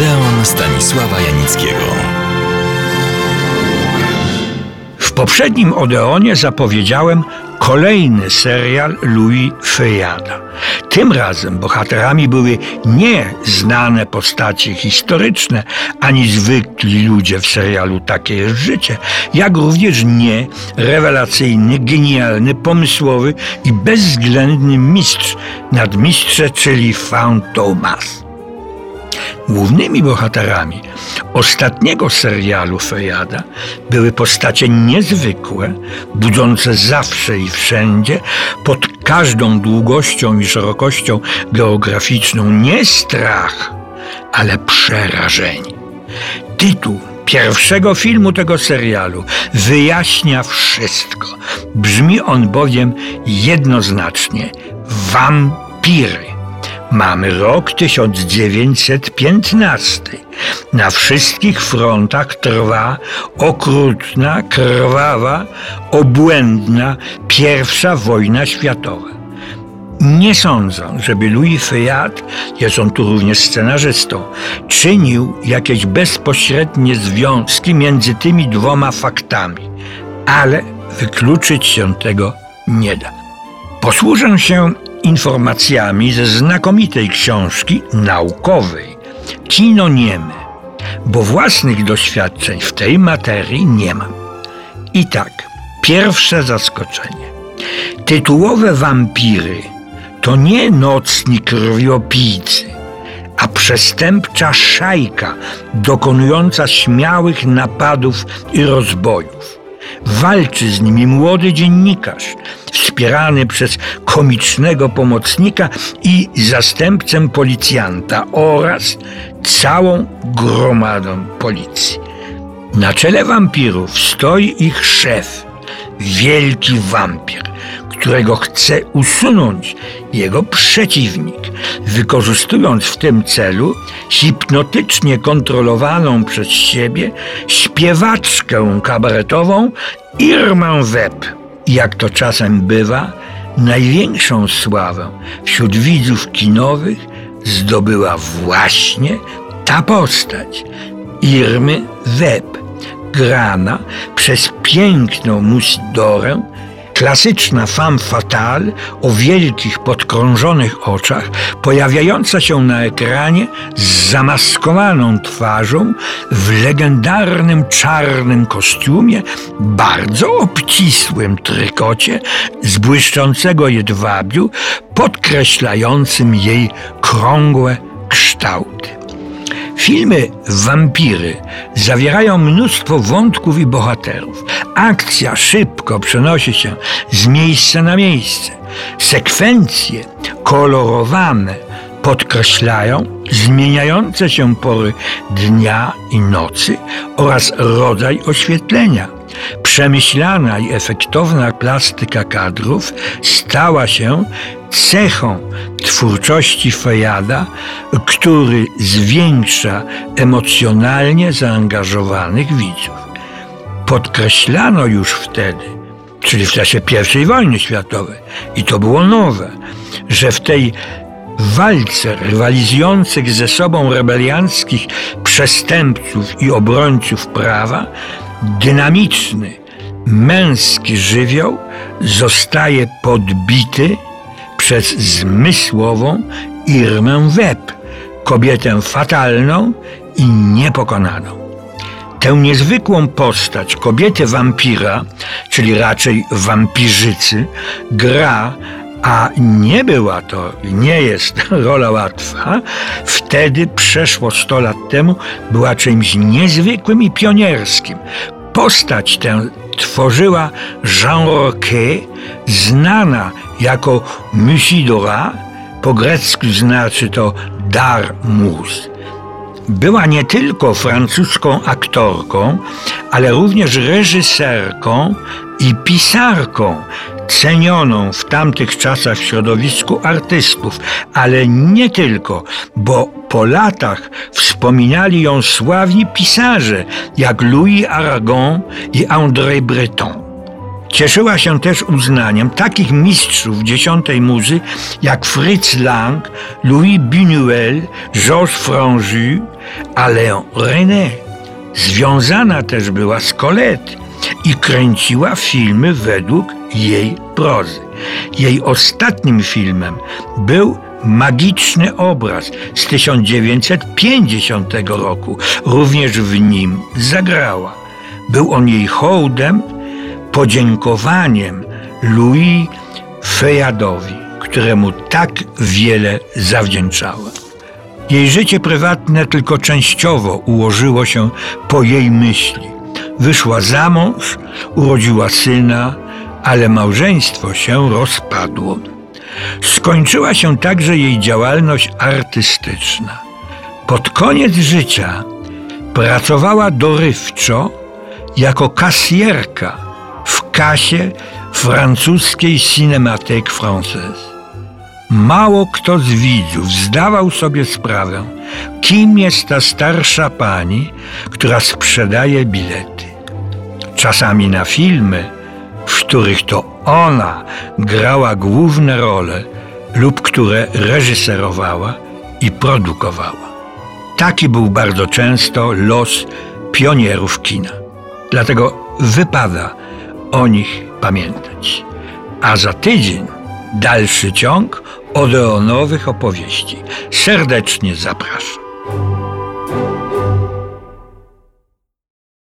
Odeon Stanisława Janickiego. W poprzednim Odeonie zapowiedziałem kolejny serial Louis Feuillada. Tym razem bohaterami były nie znane postacie historyczne, ani zwykli ludzie w serialu Takie jest życie, jak również nie rewelacyjny, genialny, pomysłowy i bezwzględny mistrz nadmistrze, czyli Found Thomas. Głównymi bohaterami ostatniego serialu Fejada były postacie niezwykłe, budzące zawsze i wszędzie, pod każdą długością i szerokością geograficzną nie strach, ale przerażenie. Tytuł pierwszego filmu tego serialu wyjaśnia wszystko. Brzmi on bowiem jednoznacznie Wampiry. Mamy rok 1915. Na wszystkich frontach trwa okrutna, krwawa, obłędna pierwsza wojna światowa. Nie sądzę, żeby Louis Feuillade, jest on tu również scenarzystą, czynił jakieś bezpośrednie związki między tymi dwoma faktami, ale wykluczyć się tego nie da. Posłużę się informacjami ze znakomitej książki naukowej Kino Nieme, bo własnych doświadczeń w tej materii nie mam. I tak, pierwsze zaskoczenie. Tytułowe wampiry to nie nocni krwiopijcy, a przestępcza szajka dokonująca śmiałych napadów i rozbojów. Walczy z nimi młody dziennikarz, wspierany przez komicznego pomocnika i zastępcę policjanta oraz całą gromadą policji. Na czele wampirów stoi ich szef, wielki wampir, którego chce usunąć jego przeciwnik, wykorzystując w tym celu hipnotycznie kontrolowaną przez siebie śpiewaczkę kabaretową Irmę Webb. Jak to czasem bywa, największą sławę wśród widzów kinowych zdobyła właśnie ta postać Irmy Webb, grana przez piękną Musidorę, Klasyczna femme fatale o wielkich, podkrążonych oczach, pojawiająca się na ekranie z zamaskowaną twarzą w legendarnym czarnym kostiumie, bardzo obcisłym trykocie z błyszczącego jedwabiu, podkreślającym jej krągłe kształty. Filmy Wampiry zawierają mnóstwo wątków i bohaterów. Akcja szybko przenosi się z miejsca na miejsce. Sekwencje kolorowane podkreślają zmieniające się pory dnia i nocy oraz rodzaj oświetlenia. Przemyślana i efektowna plastyka kadrów stała się cechą twórczości Fejada, który zwiększa emocjonalnie zaangażowanych widzów. Podkreślano już wtedy, czyli w czasie I wojny światowej, i to było nowe, że w tej walce rywalizujących ze sobą rebelianckich przestępców i obrońców prawa, dynamiczny, męski żywioł zostaje podbity przez zmysłową Irmę Web, kobietę fatalną i niepokonaną. Tę niezwykłą postać kobiety wampira, czyli raczej wampirzycy, gra a nie była to nie jest rola łatwa, wtedy przeszło 100 lat temu była czymś niezwykłym i pionierskim. Postać tę tworzyła Jean Roquet, znana jako Musidora, po grecku znaczy to dar mus. Była nie tylko francuską aktorką, ale również reżyserką i pisarką, cenioną w tamtych czasach w środowisku artystów, ale nie tylko, bo po latach wspominali ją sławni pisarze jak Louis Aragon i André Breton. Cieszyła się też uznaniem takich mistrzów dziesiątej muzy jak Fritz Lang, Louis Buñuel, Georges Franju, a Léon René. Związana też była z Colette i kręciła filmy według jej prozy. Jej ostatnim filmem był Magiczny obraz z 1950 roku. Również w nim zagrała. Był on jej hołdem, podziękowaniem Louis Fejadowi, któremu tak wiele zawdzięczała. Jej życie prywatne tylko częściowo ułożyło się po jej myśli. Wyszła za mąż, urodziła syna, ale małżeństwo się rozpadło. Skończyła się także jej działalność artystyczna. Pod koniec życia pracowała dorywczo jako kasjerka w kasie francuskiej Cinémathèque Française. Mało kto z widzów zdawał sobie sprawę, kim jest ta starsza pani, która sprzedaje bilety. Czasami na filmy, w których to ona grała główne role lub które reżyserowała i produkowała. Taki był bardzo często los pionierów kina. Dlatego wypada o nich pamiętać. A za tydzień dalszy ciąg Odeonowych opowieści. Serdecznie zapraszam.